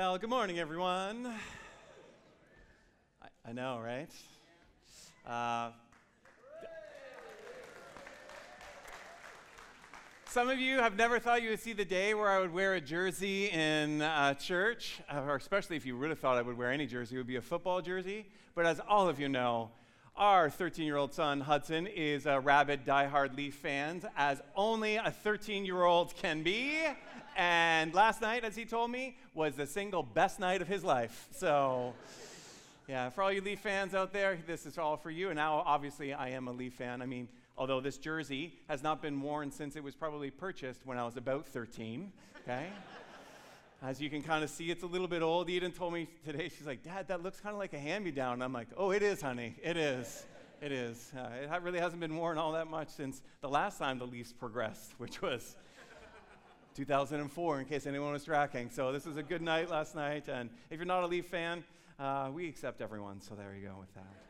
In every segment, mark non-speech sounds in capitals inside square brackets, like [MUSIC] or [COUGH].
Well, good morning, everyone. I, I know, right? Uh, some of you have never thought you would see the day where I would wear a jersey in uh, church, or especially if you would really thought I would wear any jersey, it would be a football jersey. But as all of you know, our 13 year old son, Hudson, is a rabid, diehard Leaf fan, as only a 13 year old can be. And last night, as he told me, was the single best night of his life. So, yeah, for all you Leaf fans out there, this is all for you. And now, obviously, I am a Leaf fan. I mean, although this jersey has not been worn since it was probably purchased when I was about 13, okay? As you can kind of see, it's a little bit old. Eden told me today, she's like, Dad, that looks kind of like a hand me down. I'm like, oh, it is, honey. It is. It is. Uh, it really hasn't been worn all that much since the last time the Leafs progressed, [LAUGHS] which was 2004, in case anyone was tracking. So this was a good night last night. And if you're not a Leaf fan, uh, we accept everyone. So there you go with that.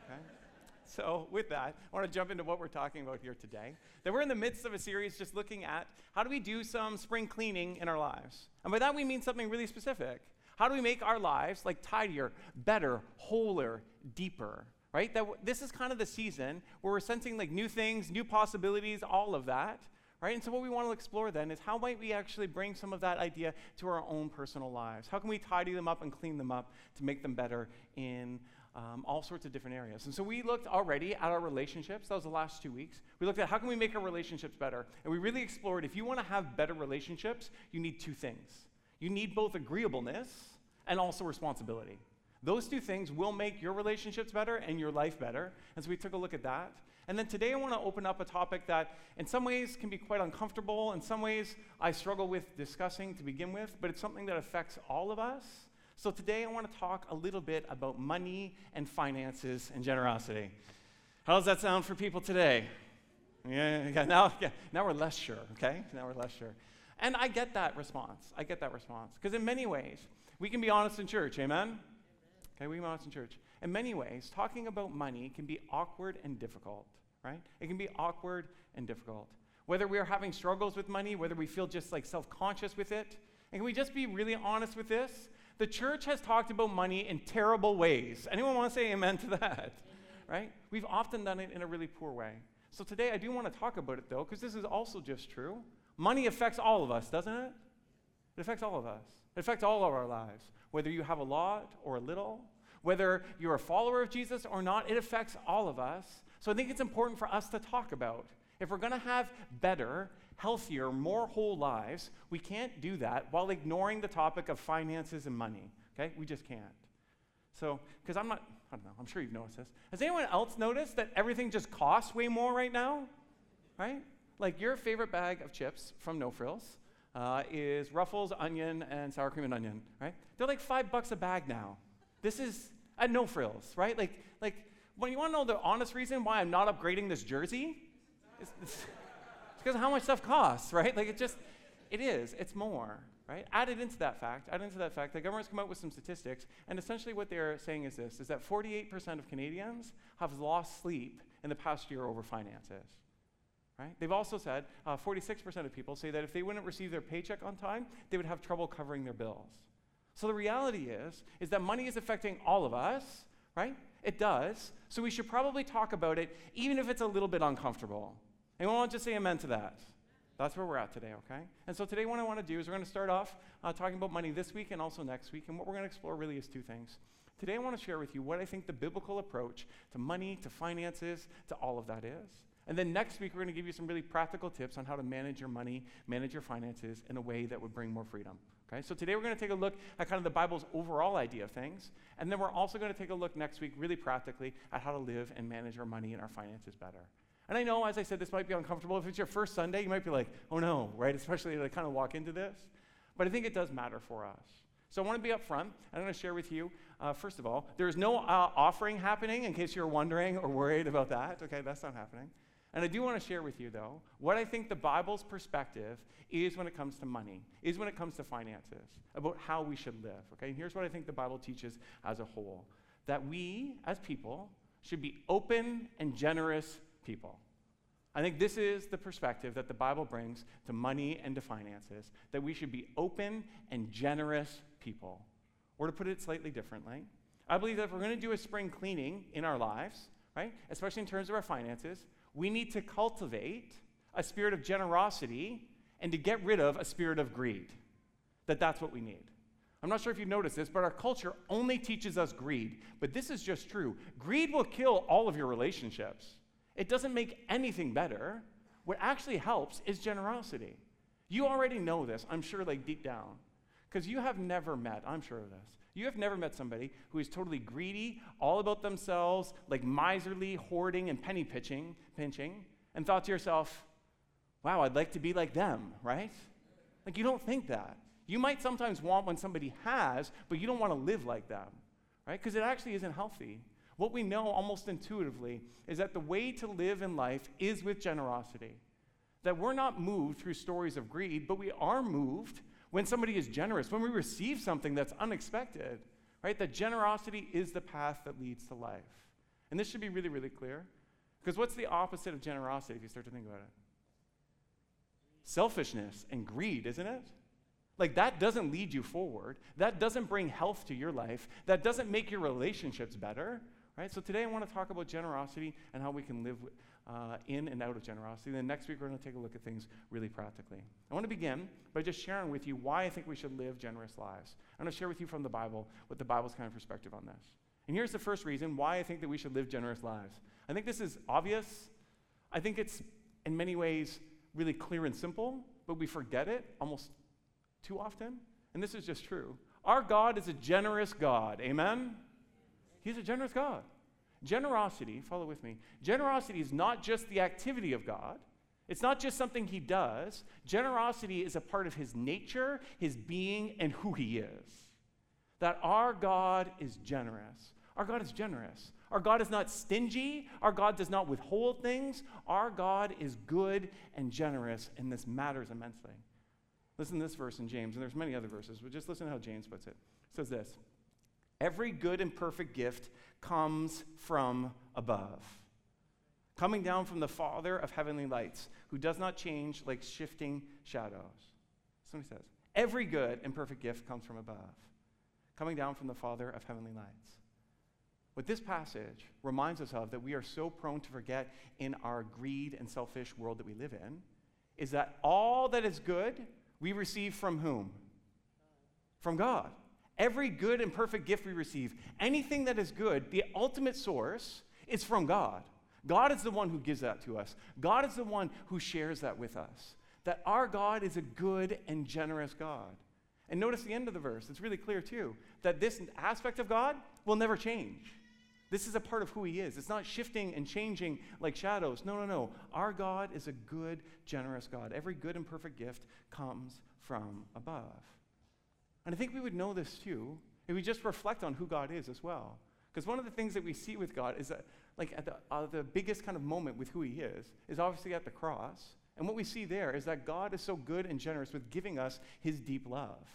[LAUGHS] So, with that, I want to jump into what we're talking about here today. That we're in the midst of a series just looking at how do we do some spring cleaning in our lives. And by that, we mean something really specific. How do we make our lives like tidier, better, wholer, deeper? Right? That w- this is kind of the season where we're sensing like new things, new possibilities, all of that. Right? And so, what we want to explore then is how might we actually bring some of that idea to our own personal lives? How can we tidy them up and clean them up to make them better in um, all sorts of different areas. And so we looked already at our relationships. That was the last two weeks. We looked at how can we make our relationships better. And we really explored if you want to have better relationships, you need two things. You need both agreeableness and also responsibility. Those two things will make your relationships better and your life better. And so we took a look at that. And then today I want to open up a topic that in some ways can be quite uncomfortable. In some ways I struggle with discussing to begin with, but it's something that affects all of us. So today I want to talk a little bit about money and finances and generosity. How does that sound for people today? Yeah, yeah, now, yeah, now we're less sure, okay? Now we're less sure. And I get that response. I get that response. Because in many ways, we can be honest in church, amen? Okay, we can be honest in church. In many ways, talking about money can be awkward and difficult, right? It can be awkward and difficult. Whether we are having struggles with money, whether we feel just like self conscious with it, and can we just be really honest with this? The church has talked about money in terrible ways. Anyone want to say amen to that? Amen. Right? We've often done it in a really poor way. So today I do want to talk about it though, because this is also just true. Money affects all of us, doesn't it? It affects all of us. It affects all of our lives. Whether you have a lot or a little, whether you're a follower of Jesus or not, it affects all of us. So I think it's important for us to talk about. If we're going to have better, healthier, more whole lives, we can't do that while ignoring the topic of finances and money. Okay? We just can't. So, because I'm not, I don't know, I'm sure you've noticed this. Has anyone else noticed that everything just costs way more right now? Right? Like your favorite bag of chips from No Frills uh, is Ruffles, onion, and sour cream and onion, right? They're like five bucks a bag now. This is at No Frills, right? Like, like when you want to know the honest reason why I'm not upgrading this jersey, it's, it's because how much stuff costs, [LAUGHS] right? Like it just, it is, it's more, right? Added into that fact, added into that fact, the government's come out with some statistics, and essentially what they're saying is this, is that 48% of Canadians have lost sleep in the past year over finances. Right? They've also said uh, 46% of people say that if they wouldn't receive their paycheck on time, they would have trouble covering their bills. So the reality is, is that money is affecting all of us, right? It does. So we should probably talk about it, even if it's a little bit uncomfortable. Anyone want to just say amen to that? That's where we're at today, okay? And so today, what I want to do is we're going to start off uh, talking about money this week and also next week. And what we're going to explore really is two things. Today, I want to share with you what I think the biblical approach to money, to finances, to all of that is. And then next week, we're going to give you some really practical tips on how to manage your money, manage your finances in a way that would bring more freedom. Okay, so today we're going to take a look at kind of the Bible's overall idea of things, and then we're also going to take a look next week, really practically, at how to live and manage our money and our finances better. And I know, as I said, this might be uncomfortable. If it's your first Sunday, you might be like, oh no, right? Especially to kind of walk into this. But I think it does matter for us. So I want to be upfront. I'm going to share with you, uh, first of all, there's no uh, offering happening in case you're wondering or worried about that. Okay, that's not happening. And I do want to share with you, though, what I think the Bible's perspective is when it comes to money, is when it comes to finances, about how we should live. Okay, and here's what I think the Bible teaches as a whole that we, as people, should be open and generous people. I think this is the perspective that the Bible brings to money and to finances that we should be open and generous people. Or to put it slightly differently, I believe that if we're going to do a spring cleaning in our lives, right, especially in terms of our finances, we need to cultivate a spirit of generosity and to get rid of a spirit of greed. That that's what we need. I'm not sure if you've noticed this, but our culture only teaches us greed. But this is just true. Greed will kill all of your relationships. It doesn't make anything better. What actually helps is generosity. You already know this, I'm sure, like deep down. Because you have never met, I'm sure of this, you have never met somebody who is totally greedy, all about themselves, like miserly, hoarding, and penny pitching, pinching, and thought to yourself, wow, I'd like to be like them, right? Like you don't think that. You might sometimes want when somebody has, but you don't want to live like them, right? Because it actually isn't healthy. What we know almost intuitively is that the way to live in life is with generosity. That we're not moved through stories of greed, but we are moved when somebody is generous, when we receive something that's unexpected, right? That generosity is the path that leads to life. And this should be really, really clear. Because what's the opposite of generosity if you start to think about it? Selfishness and greed, isn't it? Like, that doesn't lead you forward. That doesn't bring health to your life. That doesn't make your relationships better, right? So, today I want to talk about generosity and how we can live uh, in and out of generosity. Then next week, we're going to take a look at things really practically. I want to begin by just sharing with you why I think we should live generous lives. I'm going to share with you from the Bible what the Bible's kind of perspective on this. And here's the first reason why I think that we should live generous lives. I think this is obvious. I think it's, in many ways, really clear and simple, but we forget it almost too often. And this is just true. Our God is a generous God. Amen? He's a generous God. Generosity, follow with me, generosity is not just the activity of God. It's not just something he does. Generosity is a part of his nature, his being, and who he is. That our God is generous. Our God is generous. Our God is not stingy. Our God does not withhold things. Our God is good and generous, and this matters immensely. Listen to this verse in James, and there's many other verses, but just listen to how James puts it. It says this Every good and perfect gift comes from above, coming down from the Father of heavenly lights, who does not change like shifting shadows. He says. Every good and perfect gift comes from above, coming down from the Father of heavenly lights. What this passage reminds us of that we are so prone to forget in our greed and selfish world that we live in is that all that is good we receive from whom? From God. Every good and perfect gift we receive, anything that is good, the ultimate source is from God. God is the one who gives that to us. God is the one who shares that with us. That our God is a good and generous God. And notice the end of the verse, it's really clear too, that this aspect of God will never change. This is a part of who He is. It's not shifting and changing like shadows. No, no, no. Our God is a good, generous God. Every good and perfect gift comes from above. And I think we would know this too if we just reflect on who God is as well. Because one of the things that we see with God is that, like, at the, uh, the biggest kind of moment with who He is, is obviously at the cross. And what we see there is that God is so good and generous with giving us His deep love,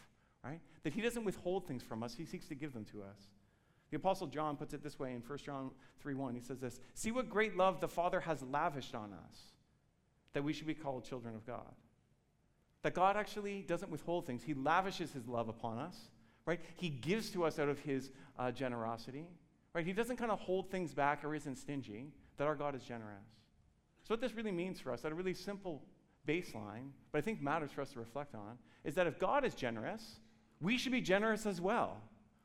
right? That He doesn't withhold things from us, He seeks to give them to us. The Apostle John puts it this way in 1 John 3 1. He says this See what great love the Father has lavished on us, that we should be called children of God. That God actually doesn't withhold things, He lavishes His love upon us, right? He gives to us out of His uh, generosity, right? He doesn't kind of hold things back or isn't stingy, that our God is generous. So, what this really means for us, at a really simple baseline, but I think matters for us to reflect on, is that if God is generous, we should be generous as well,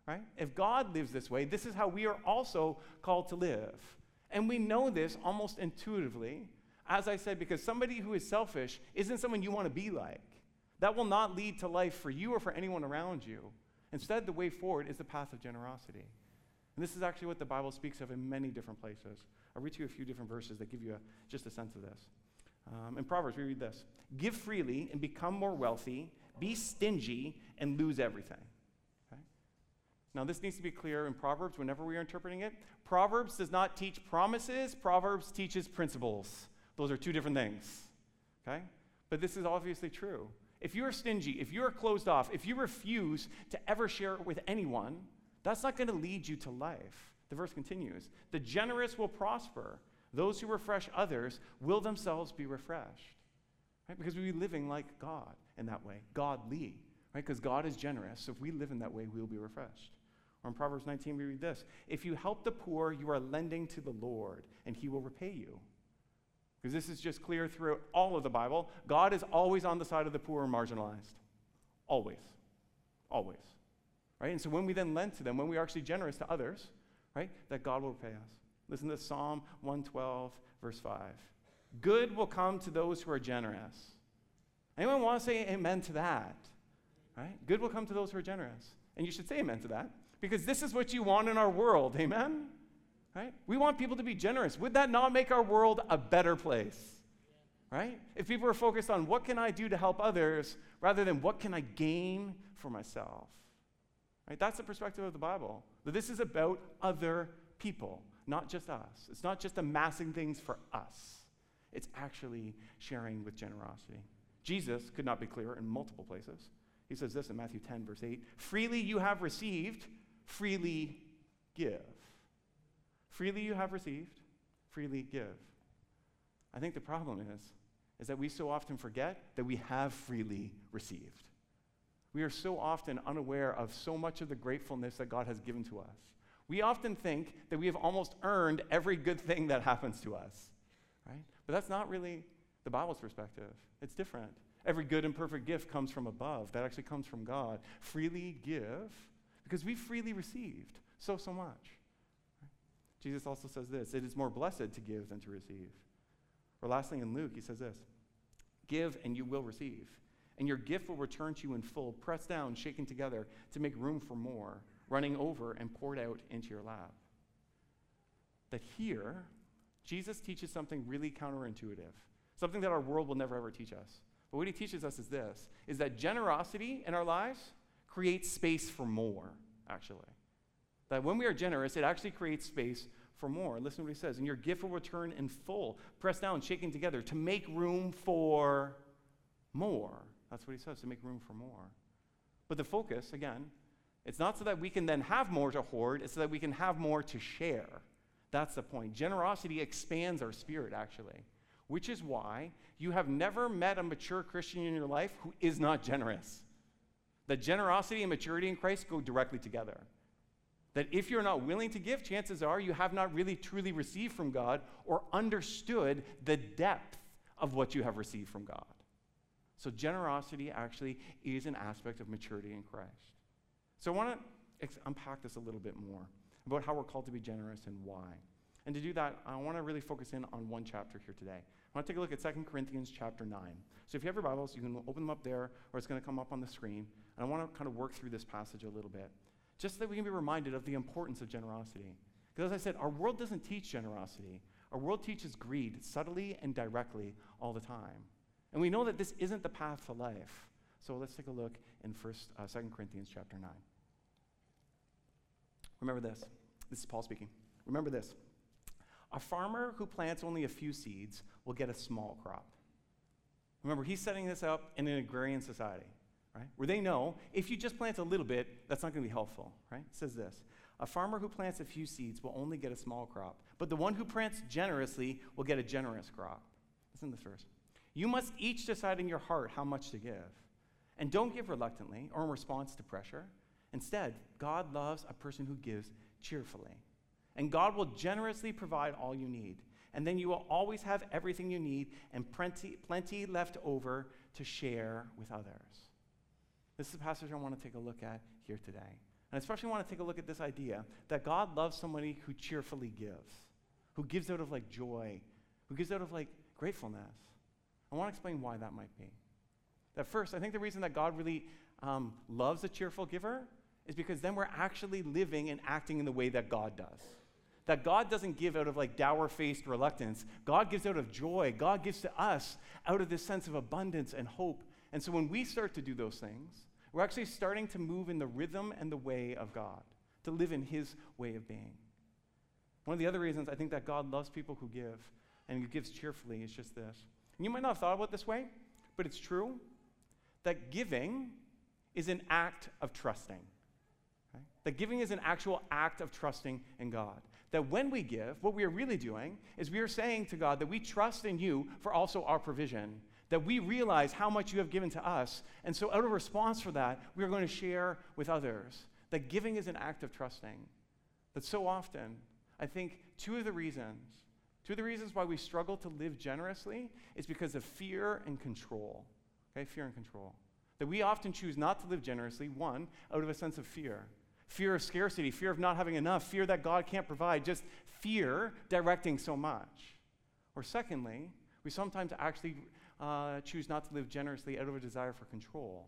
right? If God lives this way, this is how we are also called to live. And we know this almost intuitively, as I said, because somebody who is selfish isn't someone you want to be like. That will not lead to life for you or for anyone around you. Instead, the way forward is the path of generosity. And this is actually what the Bible speaks of in many different places. I'll read to you a few different verses that give you a, just a sense of this. Um, in Proverbs, we read this Give freely and become more wealthy, be stingy and lose everything. Okay? Now, this needs to be clear in Proverbs whenever we are interpreting it. Proverbs does not teach promises, Proverbs teaches principles. Those are two different things. Okay? But this is obviously true. If you're stingy, if you're closed off, if you refuse to ever share it with anyone, that's not going to lead you to life. The verse continues The generous will prosper. Those who refresh others will themselves be refreshed. Right? Because we'll be living like God in that way, godly, right? Because God is generous. So if we live in that way, we will be refreshed. Or in Proverbs 19, we read this If you help the poor, you are lending to the Lord, and he will repay you. Because this is just clear throughout all of the Bible. God is always on the side of the poor and marginalized. Always. Always. Right? And so when we then lend to them, when we are actually generous to others, right, that God will repay us. Listen to Psalm 112, verse 5. Good will come to those who are generous. Anyone want to say amen to that? Right? Good will come to those who are generous. And you should say amen to that because this is what you want in our world. Amen? Right? We want people to be generous. Would that not make our world a better place? Right? If people are focused on what can I do to help others rather than what can I gain for myself. Right? That's the perspective of the Bible. That this is about other people, not just us. It's not just amassing things for us. It's actually sharing with generosity. Jesus could not be clearer in multiple places. He says this in Matthew 10, verse 8 Freely you have received, freely give. Freely you have received, freely give. I think the problem is, is that we so often forget that we have freely received. We are so often unaware of so much of the gratefulness that God has given to us. We often think that we have almost earned every good thing that happens to us, right? But that's not really the Bible's perspective. It's different. Every good and perfect gift comes from above. That actually comes from God. Freely give because we freely received so, so much. Jesus also says this it is more blessed to give than to receive. Or lastly, in Luke, he says this Give and you will receive, and your gift will return to you in full, pressed down, shaken together to make room for more, running over and poured out into your lap. That here, Jesus teaches something really counterintuitive, something that our world will never ever teach us. But what he teaches us is this is that generosity in our lives creates space for more, actually. That when we are generous, it actually creates space for more. Listen to what he says. And your gift will return in full, pressed down, shaken together, to make room for more. That's what he says, to make room for more. But the focus, again, it's not so that we can then have more to hoard, it's so that we can have more to share. That's the point. Generosity expands our spirit, actually, which is why you have never met a mature Christian in your life who is not generous. That generosity and maturity in Christ go directly together. That if you're not willing to give, chances are you have not really truly received from God or understood the depth of what you have received from God. So, generosity actually is an aspect of maturity in Christ. So, I want to ex- unpack this a little bit more about how we're called to be generous and why. And to do that, I want to really focus in on one chapter here today. I want to take a look at 2 Corinthians chapter 9. So if you have your Bibles, you can open them up there, or it's going to come up on the screen. And I want to kind of work through this passage a little bit just so that we can be reminded of the importance of generosity. Because as I said, our world doesn't teach generosity. Our world teaches greed subtly and directly all the time. And we know that this isn't the path to life. So let's take a look in first, uh, 2 Corinthians chapter 9. Remember this. This is Paul speaking. Remember this. A farmer who plants only a few seeds will get a small crop. Remember, he's setting this up in an agrarian society right? Where they know if you just plant a little bit, that's not going to be helpful, right? It says this A farmer who plants a few seeds will only get a small crop, but the one who plants generously will get a generous crop. Listen to this verse. You must each decide in your heart how much to give. And don't give reluctantly or in response to pressure. Instead, God loves a person who gives cheerfully. And God will generously provide all you need. And then you will always have everything you need and plenty, plenty left over to share with others. This is a passage I want to take a look at here today. And I especially want to take a look at this idea that God loves somebody who cheerfully gives, who gives out of like joy, who gives out of like gratefulness. I want to explain why that might be. That first, I think the reason that God really um, loves a cheerful giver is because then we're actually living and acting in the way that God does. That God doesn't give out of like dour faced reluctance. God gives out of joy. God gives to us out of this sense of abundance and hope. And so when we start to do those things, we're actually starting to move in the rhythm and the way of God, to live in His way of being. One of the other reasons I think that God loves people who give and who gives cheerfully is just this. And you might not have thought about it this way, but it's true that giving is an act of trusting. Right? That giving is an actual act of trusting in God. That when we give, what we are really doing is we are saying to God that we trust in you for also our provision that we realize how much you have given to us. And so, out of response for that, we are going to share with others. That giving is an act of trusting. That so often, I think two of the reasons, two of the reasons why we struggle to live generously is because of fear and control. Okay, fear and control. That we often choose not to live generously, one, out of a sense of fear. Fear of scarcity, fear of not having enough, fear that God can't provide, just fear directing so much. Or secondly, we sometimes actually uh, choose not to live generously out of a desire for control.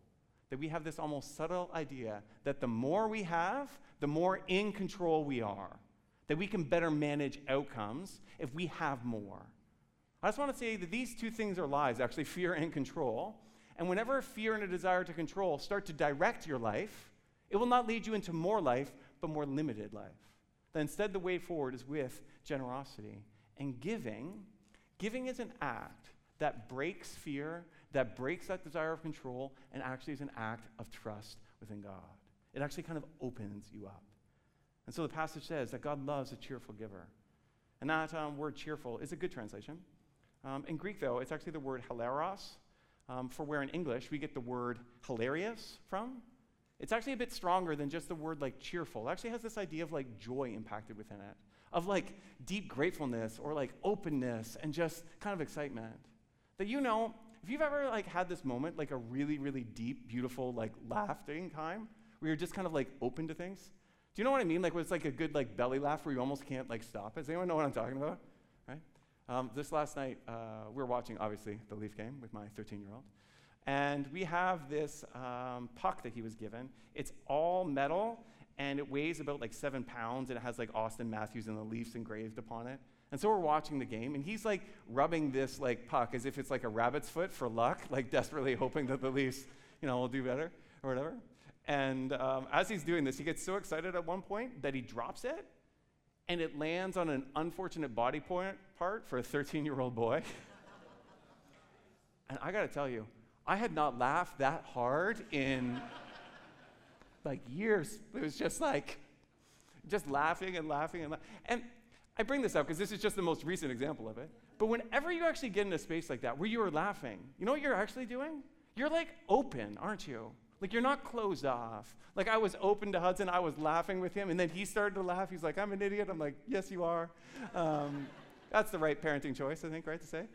That we have this almost subtle idea that the more we have, the more in control we are. That we can better manage outcomes if we have more. I just want to say that these two things are lies, actually, [LAUGHS] fear and control. And whenever fear and a desire to control start to direct your life, it will not lead you into more life, but more limited life. That instead, the way forward is with generosity. And giving, giving is an act that breaks fear, that breaks that desire of control, and actually is an act of trust within God. It actually kind of opens you up. And so the passage says that God loves a cheerful giver. And that um, word cheerful is a good translation. Um, in Greek, though, it's actually the word hilaros, um, for where in English we get the word hilarious from. It's actually a bit stronger than just the word like cheerful. It actually has this idea of like joy impacted within it, of like deep gratefulness or like openness and just kind of excitement. That you know, if you've ever like had this moment, like a really, really deep, beautiful, like laughing time, where you're just kind of like open to things. Do you know what I mean? Like, where it's like a good like belly laugh where you almost can't like stop. Does anyone know what I'm talking about? Right? Um, this last night, uh, we were watching obviously the Leaf game with my 13-year-old, and we have this um, puck that he was given. It's all metal, and it weighs about like seven pounds, and it has like Auston Matthews and the Leafs engraved upon it. And so we're watching the game, and he's like rubbing this like puck as if it's like a rabbit's foot for luck, like desperately hoping that the Leafs, you know, will do better or whatever. And um, as he's doing this, he gets so excited at one point that he drops it, and it lands on an unfortunate body point part for a 13-year-old boy. [LAUGHS] and I got to tell you, I had not laughed that hard in like years. It was just like, just laughing and laughing and laughing. And I bring this up because this is just the most recent example of it. But whenever you actually get in a space like that where you are laughing, you know what you're actually doing? You're like open, aren't you? Like you're not closed off. Like I was open to Hudson, I was laughing with him, and then he started to laugh. He's like, I'm an idiot. I'm like, yes, you are. Um, that's the right parenting choice, I think, right to say.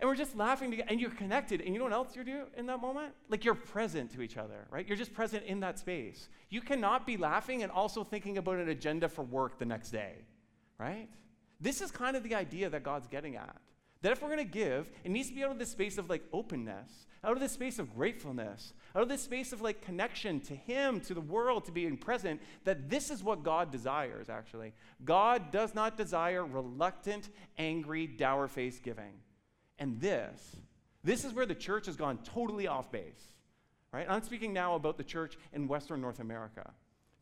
And we're just laughing together, and you're connected. And you know what else you're doing in that moment? Like you're present to each other, right? You're just present in that space. You cannot be laughing and also thinking about an agenda for work the next day right? This is kind of the idea that God's getting at. That if we're going to give, it needs to be out of this space of like openness, out of this space of gratefulness, out of this space of like connection to Him, to the world, to being present, that this is what God desires, actually. God does not desire reluctant, angry, dour faced giving. And this, this is where the church has gone totally off base, right? I'm speaking now about the church in Western North America.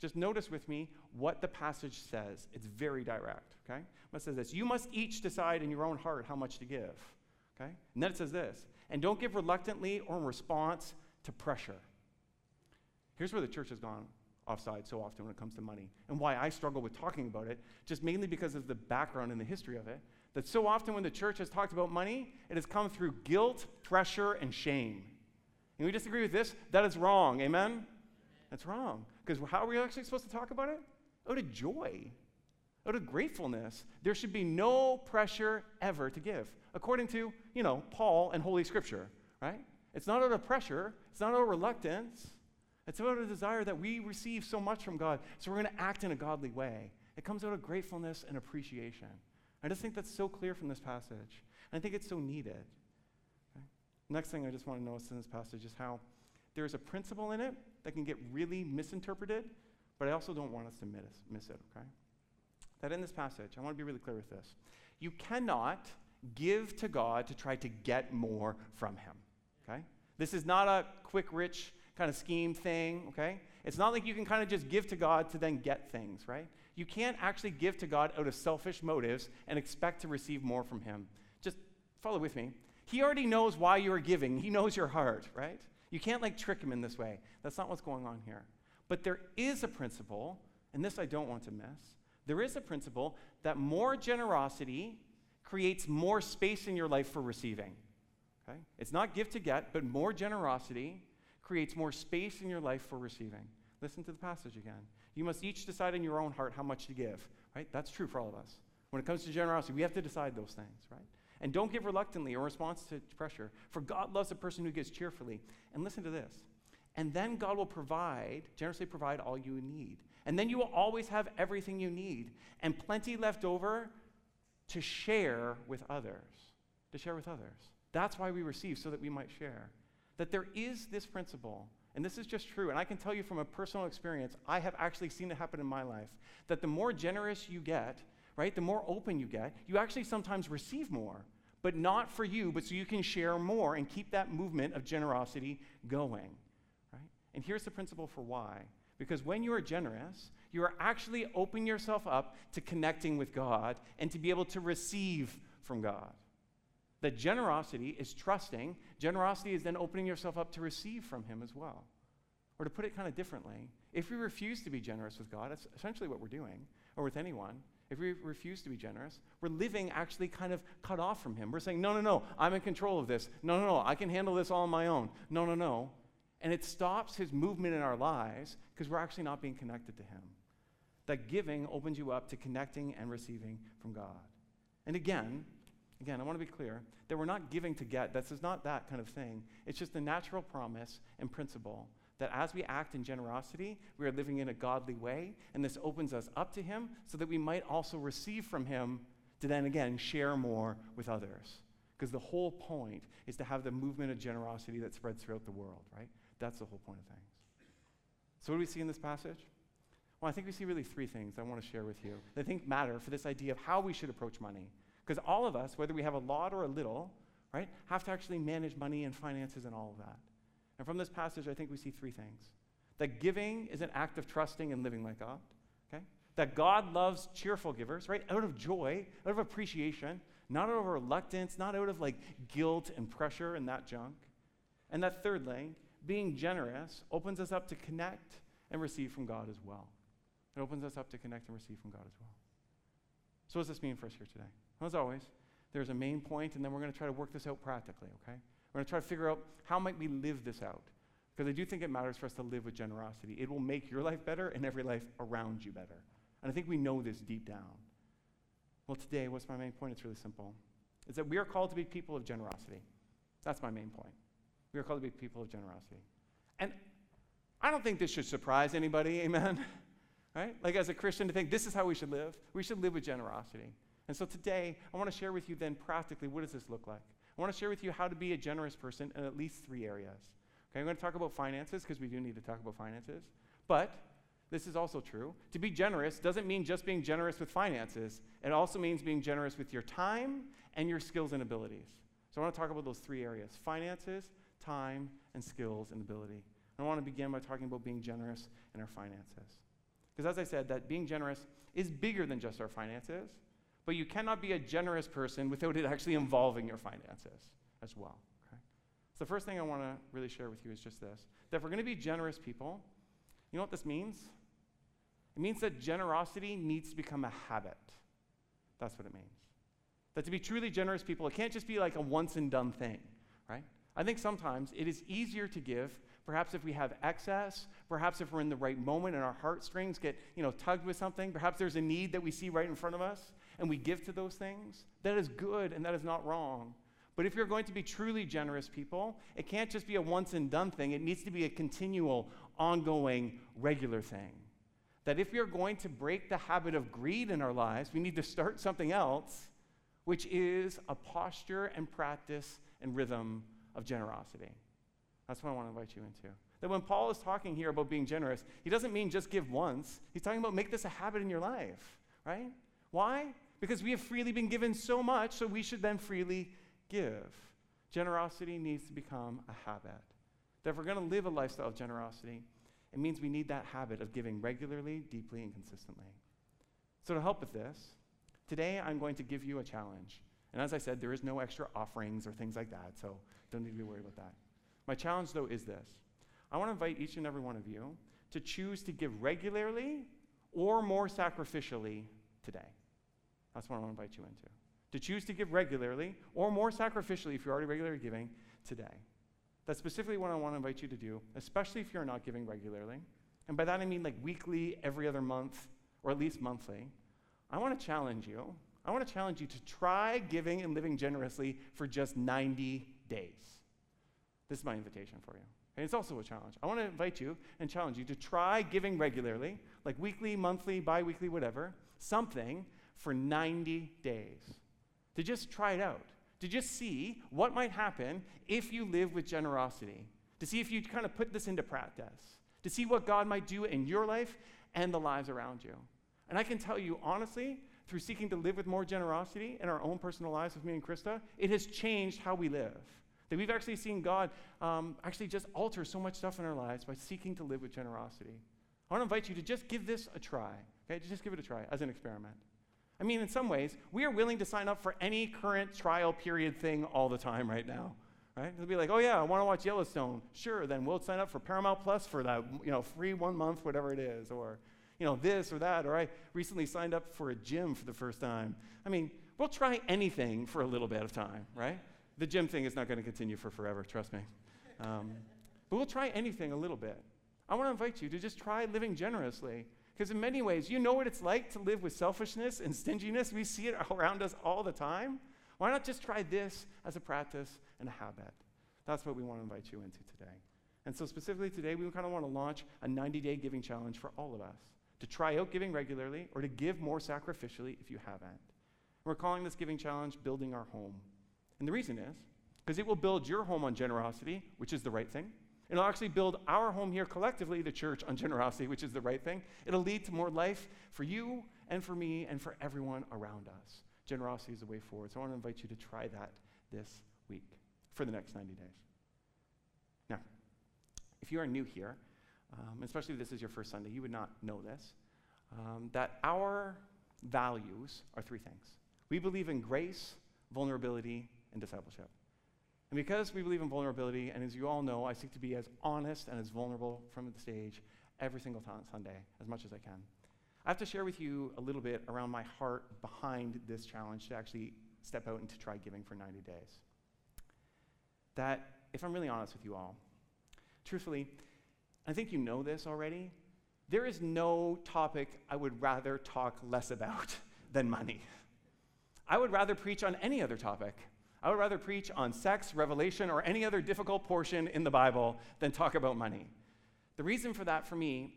Just notice with me what the passage says. It's very direct, okay? It says this You must each decide in your own heart how much to give, okay? And then it says this And don't give reluctantly or in response to pressure. Here's where the church has gone offside so often when it comes to money, and why I struggle with talking about it, just mainly because of the background and the history of it. That so often when the church has talked about money, it has come through guilt, pressure, and shame. And we disagree with this? That is wrong. Amen? That's wrong. Because how are we actually supposed to talk about it? Out of joy, out of gratefulness. There should be no pressure ever to give, according to, you know, Paul and Holy Scripture, right? It's not out of pressure, it's not out of reluctance. It's out of a desire that we receive so much from God, so we're going to act in a godly way. It comes out of gratefulness and appreciation. I just think that's so clear from this passage. I think it's so needed. Okay? Next thing I just want to notice in this passage is how there's a principle in it that can get really misinterpreted, but I also don't want us to miss, miss it, okay? That in this passage, I want to be really clear with this. You cannot give to God to try to get more from Him, okay? This is not a quick, rich kind of scheme thing, okay? It's not like you can kind of just give to God to then get things, right? You can't actually give to God out of selfish motives and expect to receive more from Him. Just follow with me. He already knows why you are giving, He knows your heart, right? You can't like trick him in this way. That's not what's going on here. But there is a principle, and this I don't want to miss. There is a principle that more generosity creates more space in your life for receiving. Okay? It's not give to get, but more generosity creates more space in your life for receiving. Listen to the passage again. You must each decide in your own heart how much to give, right? That's true for all of us. When it comes to generosity, we have to decide those things, right? And don't give reluctantly or in response to pressure, for God loves a person who gives cheerfully. And listen to this. And then God will provide, generously provide all you need. And then you will always have everything you need and plenty left over to share with others. To share with others. That's why we receive, so that we might share. That there is this principle, and this is just true, and I can tell you from a personal experience, I have actually seen it happen in my life, that the more generous you get, right, the more open you get, you actually sometimes receive more, but not for you, but so you can share more and keep that movement of generosity going, right? And here's the principle for why. Because when you are generous, you are actually opening yourself up to connecting with God and to be able to receive from God. That generosity is trusting, generosity is then opening yourself up to receive from Him as well. Or to put it kind of differently, if we refuse to be generous with God, that's essentially what we're doing, or with anyone. If we refuse to be generous, we're living actually kind of cut off from Him. We're saying, no, no, no, I'm in control of this. No, no, no, I can handle this all on my own. No, no, no. And it stops His movement in our lives because we're actually not being connected to Him. That giving opens you up to connecting and receiving from God. And again, Again, I want to be clear that we're not giving to get. This is not that kind of thing. It's just a natural promise and principle that as we act in generosity, we are living in a godly way, and this opens us up to Him so that we might also receive from Him to then again share more with others. Because the whole point is to have the movement of generosity that spreads throughout the world, right? That's the whole point of things. So, what do we see in this passage? Well, I think we see really three things I want to share with you that I think matter for this idea of how we should approach money. Because all of us, whether we have a lot or a little, right, have to actually manage money and finances and all of that. And from this passage, I think we see three things that giving is an act of trusting and living like God, okay? That God loves cheerful givers, right? Out of joy, out of appreciation, not out of reluctance, not out of like guilt and pressure and that junk. And that thirdly, being generous opens us up to connect and receive from God as well. It opens us up to connect and receive from God as well. So, what does this mean for us here today? As always, there's a main point, and then we're going to try to work this out practically, okay? We're going to try to figure out how might we live this out. Because I do think it matters for us to live with generosity. It will make your life better and every life around you better. And I think we know this deep down. Well, today, what's my main point? It's really simple. It's that we are called to be people of generosity. That's my main point. We are called to be people of generosity. And I don't think this should surprise anybody, [LAUGHS] amen? right? Like as a Christian to think this is how we should live. We should live with generosity. And so today, I want to share with you then practically what does this look like? I want to share with you how to be a generous person in at least three areas. Okay, I'm going to talk about finances because we do need to talk about finances. But this is also true. To be generous doesn't mean just being generous with finances, it also means being generous with your time and your skills and abilities. So I want to talk about those three areas finances, time, and skills and ability. I want to begin by talking about being generous in our finances. Because as I said, that being generous is bigger than just our finances. But you cannot be a generous person without it actually involving your finances as well. Okay? So the first thing I want to really share with you is just this that if we're going to be generous people, you know what this means? It means that generosity needs to become a habit. That's what it means. That to be truly generous people, it can't just be like a once and done thing, right? I think sometimes it is easier to give Perhaps if we have excess, perhaps if we're in the right moment and our heartstrings get, you know, tugged with something, perhaps there's a need that we see right in front of us and we give to those things. That is good and that is not wrong. But if you're going to be truly generous people, it can't just be a once and done thing. It needs to be a continual, ongoing, regular thing. That if are going to break the habit of greed in our lives, we need to start something else, which is a posture and practice and rhythm of generosity. That's what I want to invite you into. That when Paul is talking here about being generous, he doesn't mean just give once. He's talking about make this a habit in your life, right? Why? Because we have freely been given so much, so we should then freely give. Generosity needs to become a habit. That if we're going to live a lifestyle of generosity, it means we need that habit of giving regularly, deeply, and consistently. So, to help with this, today I'm going to give you a challenge. And as I said, there is no extra offerings or things like that, so don't need to be worried about that. My challenge, though, is this I want to invite each and every one of you to choose to give regularly or more sacrificially today. That's what I want to invite you into. to choose to give regularly or more sacrificially if you're already regularly giving today. That's specifically what I want to invite you to do, especially if you're not giving regularly. And by that I mean like weekly, every other month, or at least monthly. I want to challenge you. I want to challenge you to try giving and living generously for just 90 days. This is my invitation for you. And it's also a challenge. I want to invite you and challenge you to try giving regularly, like weekly, monthly, bi weekly, whatever, something for 90 days. To just try it out to just see what might happen if you live with generosity, to see if you kind of put this into practice, to see what God might do in your life and the lives around you. And I can tell you honestly, through seeking to live with more generosity in our own personal lives with me and Krista, it has changed how we live. That we've actually seen God um, actually just alter so much stuff in our lives by seeking to live with generosity. I want to invite you to just give this a try, okay? Just give it a try as an experiment. I mean, in some ways, we are willing to sign up for any current trial period thing all the time right now. Right? They'll be like, oh yeah, I want to watch Yellowstone. Sure, then we'll sign up for Paramount Plus for that, you know, free one month, whatever it is, or you know, this or that. Or I recently signed up for a gym for the first time. I mean, we'll try anything for a little bit of time, right? The gym thing is not going to continue for forever, trust me. Um, but we'll try anything a little bit. I want to invite you to just try living generously because in many ways, you know what it's like to live with selfishness and stinginess. We see it [LAUGHS] around us all the time. Why not just try this as a practice and a habit? That's what we want to invite you into today. And so, specifically today, we kind of want to launch a 90 day giving challenge for all of us to try out giving regularly or to give more sacrificially if you haven't. We're calling this giving challenge Building Our Home. And the reason is because it will build your home on generosity, which is the right thing. It'll actually build our home here collectively, the church, on generosity, which is the right thing. It'll lead to more life for you and for me and for everyone around us. Generosity is the way forward. So I want to invite you to try that this week for the next 90 days. Now, if you are new here, um, especially if this is your first Sunday, you would not know this, um, that our values are three things. We believe in grace, vulnerability, and discipleship. And because we believe in vulnerability, and as you all know, I seek to be as honest and as vulnerable from the stage every single time Sunday, as much as I can. I have to share with you a little bit around my heart behind this challenge to actually step out and to try giving for 90 days. That, if I'm really honest with you all, truthfully, I think you know this already. There is no topic I would rather talk less about [LAUGHS] than money. I would rather preach on any other topic. I would rather preach on sex, revelation, or any other difficult portion in the Bible than talk about money. The reason for that for me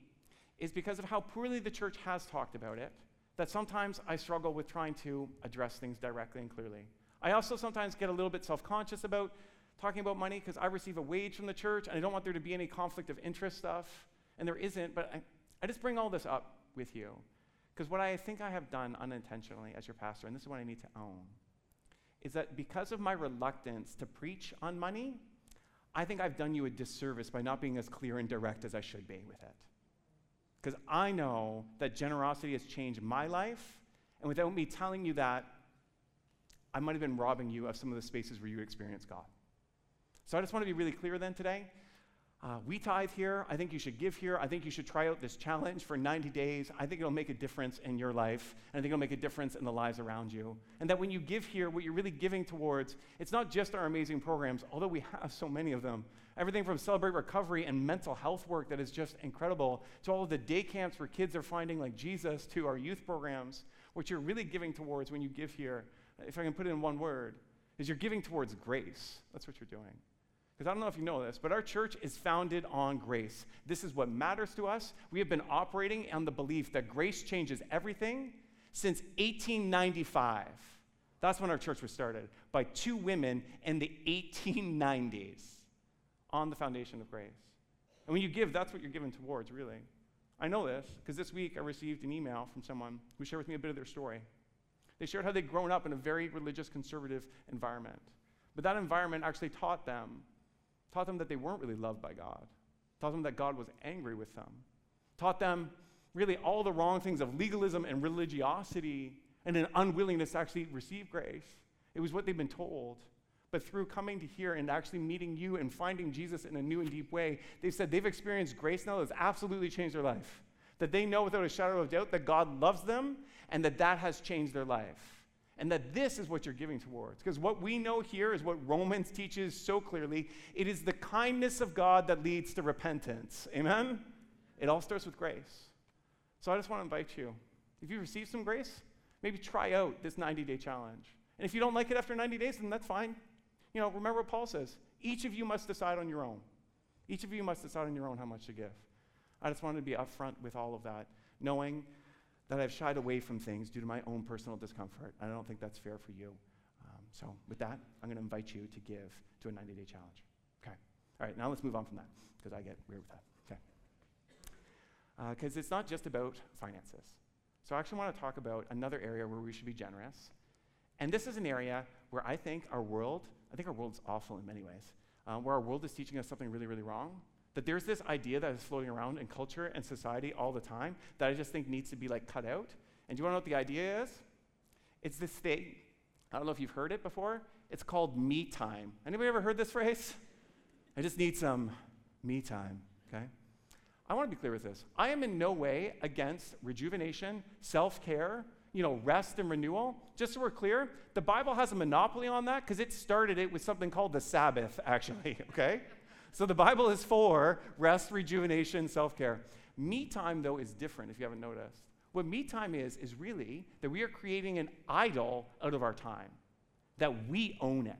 is because of how poorly the church has talked about it, that sometimes I struggle with trying to address things directly and clearly. I also sometimes get a little bit self conscious about talking about money because I receive a wage from the church and I don't want there to be any conflict of interest stuff, and there isn't, but I, I just bring all this up with you because what I think I have done unintentionally as your pastor, and this is what I need to own is that because of my reluctance to preach on money, I think I've done you a disservice by not being as clear and direct as I should be with it. Because I know that generosity has changed my life, and without me telling you that, I might have been robbing you of some of the spaces where you experience God. So I just want to be really clear then today uh, we tithe here. I think you should give here. I think you should try out this challenge for 90 days. I think it'll make a difference in your life. And I think it'll make a difference in the lives around you. And that when you give here, what you're really giving towards, it's not just our amazing programs, although we have so many of them. Everything from Celebrate Recovery and mental health work that is just incredible, to all of the day camps where kids are finding like Jesus, to our youth programs. What you're really giving towards when you give here, if I can put it in one word, is you're giving towards grace. That's what you're doing. Because I don't know if you know this, but our church is founded on grace. This is what matters to us. We have been operating on the belief that grace changes everything since 1895. That's when our church was started by two women in the 1890s on the foundation of grace. And when you give, that's what you're giving towards, really. I know this because this week I received an email from someone who shared with me a bit of their story. They shared how they'd grown up in a very religious, conservative environment. But that environment actually taught them taught them that they weren't really loved by God, taught them that God was angry with them, taught them really all the wrong things of legalism and religiosity and an unwillingness to actually receive grace. It was what they've been told. But through coming to here and actually meeting you and finding Jesus in a new and deep way, they've said they've experienced grace now that's absolutely changed their life. That they know without a shadow of doubt that God loves them and that that has changed their life. And that this is what you're giving towards. Because what we know here is what Romans teaches so clearly it is the kindness of God that leads to repentance. Amen? It all starts with grace. So I just want to invite you if you receive some grace, maybe try out this 90 day challenge. And if you don't like it after 90 days, then that's fine. You know, remember what Paul says each of you must decide on your own. Each of you must decide on your own how much to give. I just wanted to be upfront with all of that, knowing that I've shied away from things due to my own personal discomfort. I don't think that's fair for you. Um, so, with that, I'm going to invite you to give to a 90 day challenge. Okay. All right, now let's move on from that because I get weird with that. Okay. Because uh, it's not just about finances. So, I actually want to talk about another area where we should be generous. And this is an area where I think our world, I think our world's awful in many ways, uh, where our world is teaching us something really, really wrong. That there's this idea that is floating around in culture and society all the time that I just think needs to be like cut out. And do you want to know what the idea is? It's this thing. I don't know if you've heard it before. It's called me time. Anybody ever heard this phrase? I just need some me time, okay? I want to be clear with this. I am in no way against rejuvenation, self care, you know, rest and renewal. Just so we're clear, the Bible has a monopoly on that because it started it with something called the Sabbath, actually, [LAUGHS] okay? So the Bible is for rest, rejuvenation, self care. Me time, though, is different if you haven't noticed. What me time is, is really that we are creating an idol out of our time, that we own it.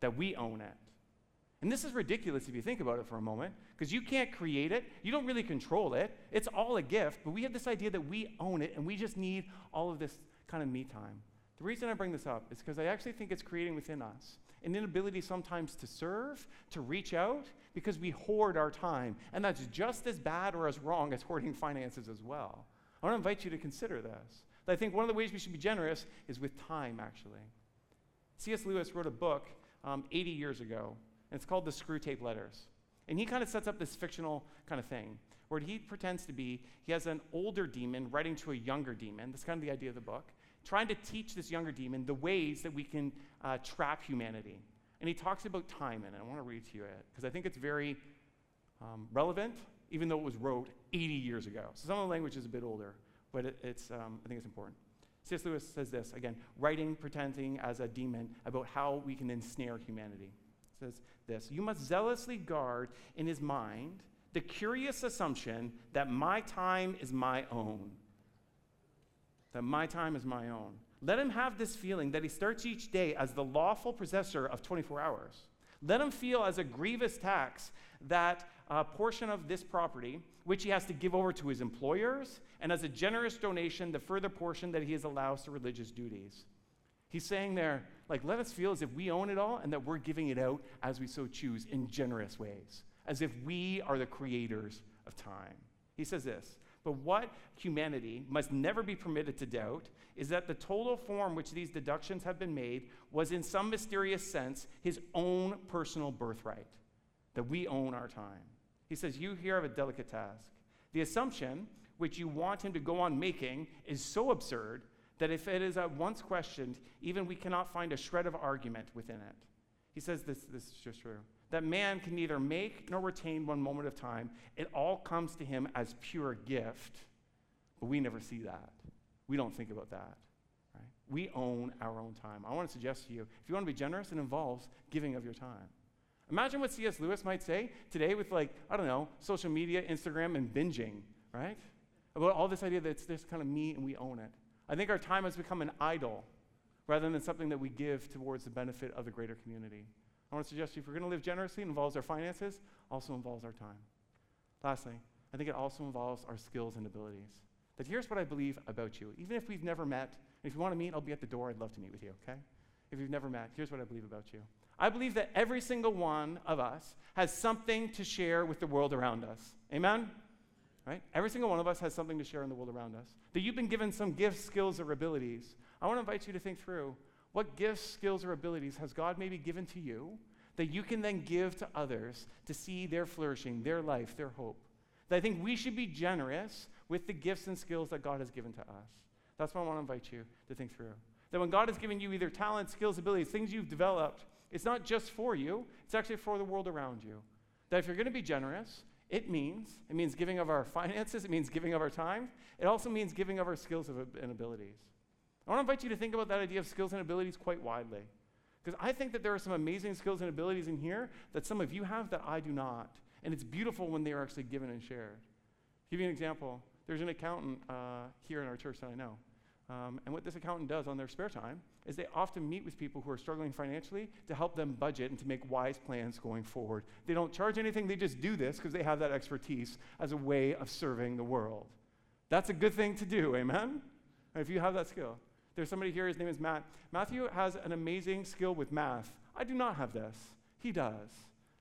That we own it. And this is ridiculous if you think about it for a moment, because you can't create it. You don't really control it. It's all a gift, but we have this idea that we own it and we just need all of this kind of me time. The reason I bring this up is because I actually think it's creating within us an inability sometimes to serve, to reach out, because we hoard our time. And that's just as bad or as wrong as hoarding finances as well. I want to invite you to consider this. I think one of the ways we should be generous is with time, actually. C.S. Lewis wrote a book um, 80 years ago, and it's called The Screwtape Letters. And he kind of sets up this fictional kind of thing where he pretends to be, he has an older demon writing to a younger demon. That's kind of the idea of the book trying to teach this younger demon the ways that we can uh, trap humanity. And he talks about time and. I want to read to you it because I think it's very um, relevant, even though it was wrote 80 years ago. So some of the language is a bit older, but it, it's, um, I think it's important. C.S. Lewis says this again, writing, pretending as a demon about how we can ensnare humanity. says this You must zealously guard in his mind the curious assumption that my time is my own that my time is my own. Let him have this feeling that he starts each day as the lawful possessor of 24 hours. Let him feel as a grievous tax that a portion of this property, which he has to give over to his employers, and as a generous donation, the further portion that he is allowed to religious duties. He's saying there, like, let us feel as if we own it all and that we're giving it out as we so choose in generous ways, as if we are the creators of time. He says this but what humanity must never be permitted to doubt is that the total form which these deductions have been made was, in some mysterious sense, his own personal birthright, that we own our time. He says, You here have a delicate task. The assumption which you want him to go on making is so absurd that if it is at once questioned, even we cannot find a shred of argument within it. He says this, this is just true that man can neither make nor retain one moment of time. It all comes to him as pure gift, but we never see that. We don't think about that. Right? We own our own time. I want to suggest to you if you want to be generous, it involves giving of your time. Imagine what C.S. Lewis might say today with, like, I don't know, social media, Instagram, and binging, right? About all this idea that it's this kind of me and we own it. I think our time has become an idol rather than something that we give towards the benefit of the greater community. I want to suggest you if we're going to live generously, it involves our finances, also involves our time. Lastly, I think it also involves our skills and abilities. That here's what I believe about you. Even if we've never met, and if you want to meet, I'll be at the door. I'd love to meet with you, okay? If you've never met, here's what I believe about you. I believe that every single one of us has something to share with the world around us. Amen? Right? Every single one of us has something to share in the world around us. That you've been given some gifts, skills, or abilities. I want to invite you to think through what gifts, skills, or abilities has God maybe given to you that you can then give to others to see their flourishing, their life, their hope? That I think we should be generous with the gifts and skills that God has given to us. That's what I want to invite you to think through. That when God has given you either talent, skills, abilities, things you've developed, it's not just for you, it's actually for the world around you. That if you're going to be generous, it means it means giving of our [LAUGHS] finances, it means giving of our time, it also means giving of our skills and abilities. I want to invite you to think about that idea of skills and abilities quite widely. Because I think that there are some amazing skills and abilities in here that some of you have that I do not. And it's beautiful when they are actually given and shared. Give you an example. There's an accountant uh, here in our church that I know. Um, and what this accountant does on their spare time is they often meet with people who are struggling financially to help them budget and to make wise plans going forward. They don't charge anything, they just do this because they have that expertise as a way of serving the world. That's a good thing to do, amen? If you have that skill. There's somebody here, his name is Matt. Matthew has an amazing skill with math. I do not have this. He does.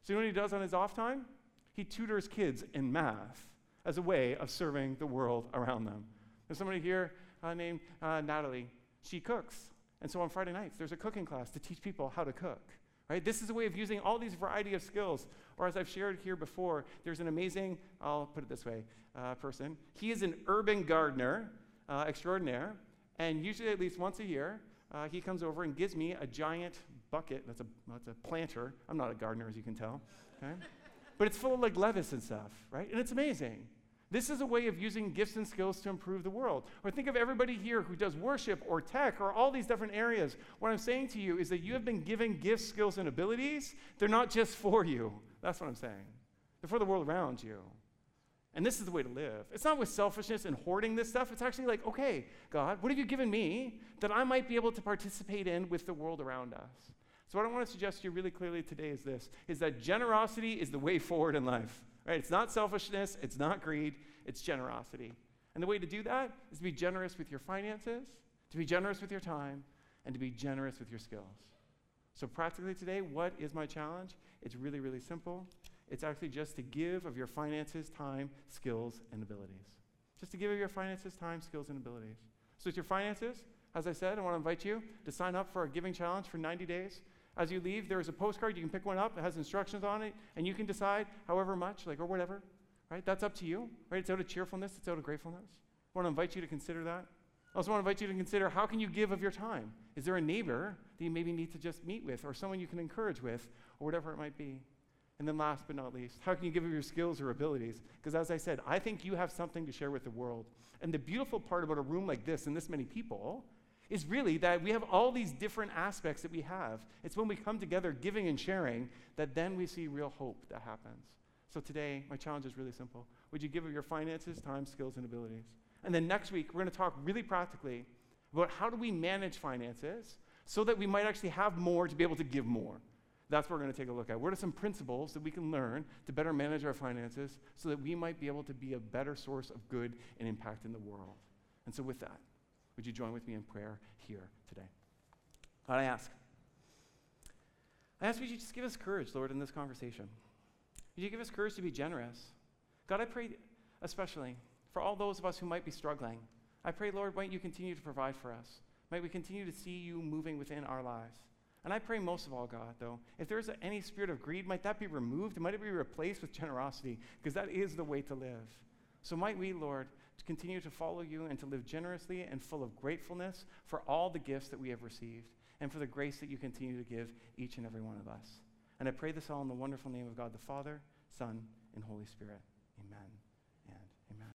So, you know what he does on his off time? He tutors kids in math as a way of serving the world around them. There's somebody here uh, named uh, Natalie. She cooks. And so on Friday nights, there's a cooking class to teach people how to cook. Right? This is a way of using all these variety of skills. Or as I've shared here before, there's an amazing, I'll put it this way, uh, person. He is an urban gardener uh, extraordinaire. And usually, at least once a year, uh, he comes over and gives me a giant bucket. That's a, that's a planter. I'm not a gardener, as you can tell. Okay? [LAUGHS] but it's full of like lettuce and stuff, right? And it's amazing. This is a way of using gifts and skills to improve the world. Or think of everybody here who does worship or tech or all these different areas. What I'm saying to you is that you have been given gifts, skills, and abilities. They're not just for you. That's what I'm saying. They're for the world around you. And this is the way to live. It's not with selfishness and hoarding this stuff. It's actually like, okay, God, what have you given me that I might be able to participate in with the world around us? So what I want to suggest to you really clearly today is this is that generosity is the way [LAUGHS] forward in life. Right? It's not selfishness, it's not greed, it's generosity. And the way to do that is to be generous with your finances, to be generous with your time, and to be generous with your skills. So practically today, what is my challenge? It's really, really simple. It's actually just to give of your finances, time, skills, and abilities. Just to give of your finances, time, skills, and abilities. So, with your finances, as I said, I want to invite you to sign up for our giving challenge for 90 days. As you leave, there is a postcard. You can pick one up. It has instructions on it, and you can decide however much, like, or whatever, right? That's up to you, right? It's out of cheerfulness, it's out of gratefulness. I want to invite you to consider that. I also want to invite you to consider how can you give of your time? Is there a neighbor that you maybe need to just meet with, or someone you can encourage with, or whatever it might be? And then, last but not least, how can you give of your skills or abilities? Because, as I said, I think you have something to share with the world. And the beautiful part about a room like this and this many people is really that we have all these different aspects that we have. It's when we come together giving and sharing that then we see real hope that happens. So, today, my challenge is really simple. Would you give of your finances, time, skills, and abilities? And then next week, we're going to talk really practically about how do we manage finances so that we might actually have more to be able to give more. That's what we're going to take a look at. What are some principles that we can learn to better manage our finances so that we might be able to be a better source of good and impact in the world? And so, with that, would you join with me in prayer here today? God, I ask. I ask, would you just give us courage, Lord, in this conversation? Would you give us courage to be generous? God, I pray especially for all those of us who might be struggling. I pray, Lord, might you continue to provide for us? Might we continue to see you moving within our lives? And I pray most of all, God, though, if there's any spirit of greed, might that be removed? Might it be replaced with generosity? Because that is the way to live. So might we, Lord, continue to follow you and to live generously and full of gratefulness for all the gifts that we have received and for the grace that you continue to give each and every one of us. And I pray this all in the wonderful name of God the Father, Son, and Holy Spirit. Amen.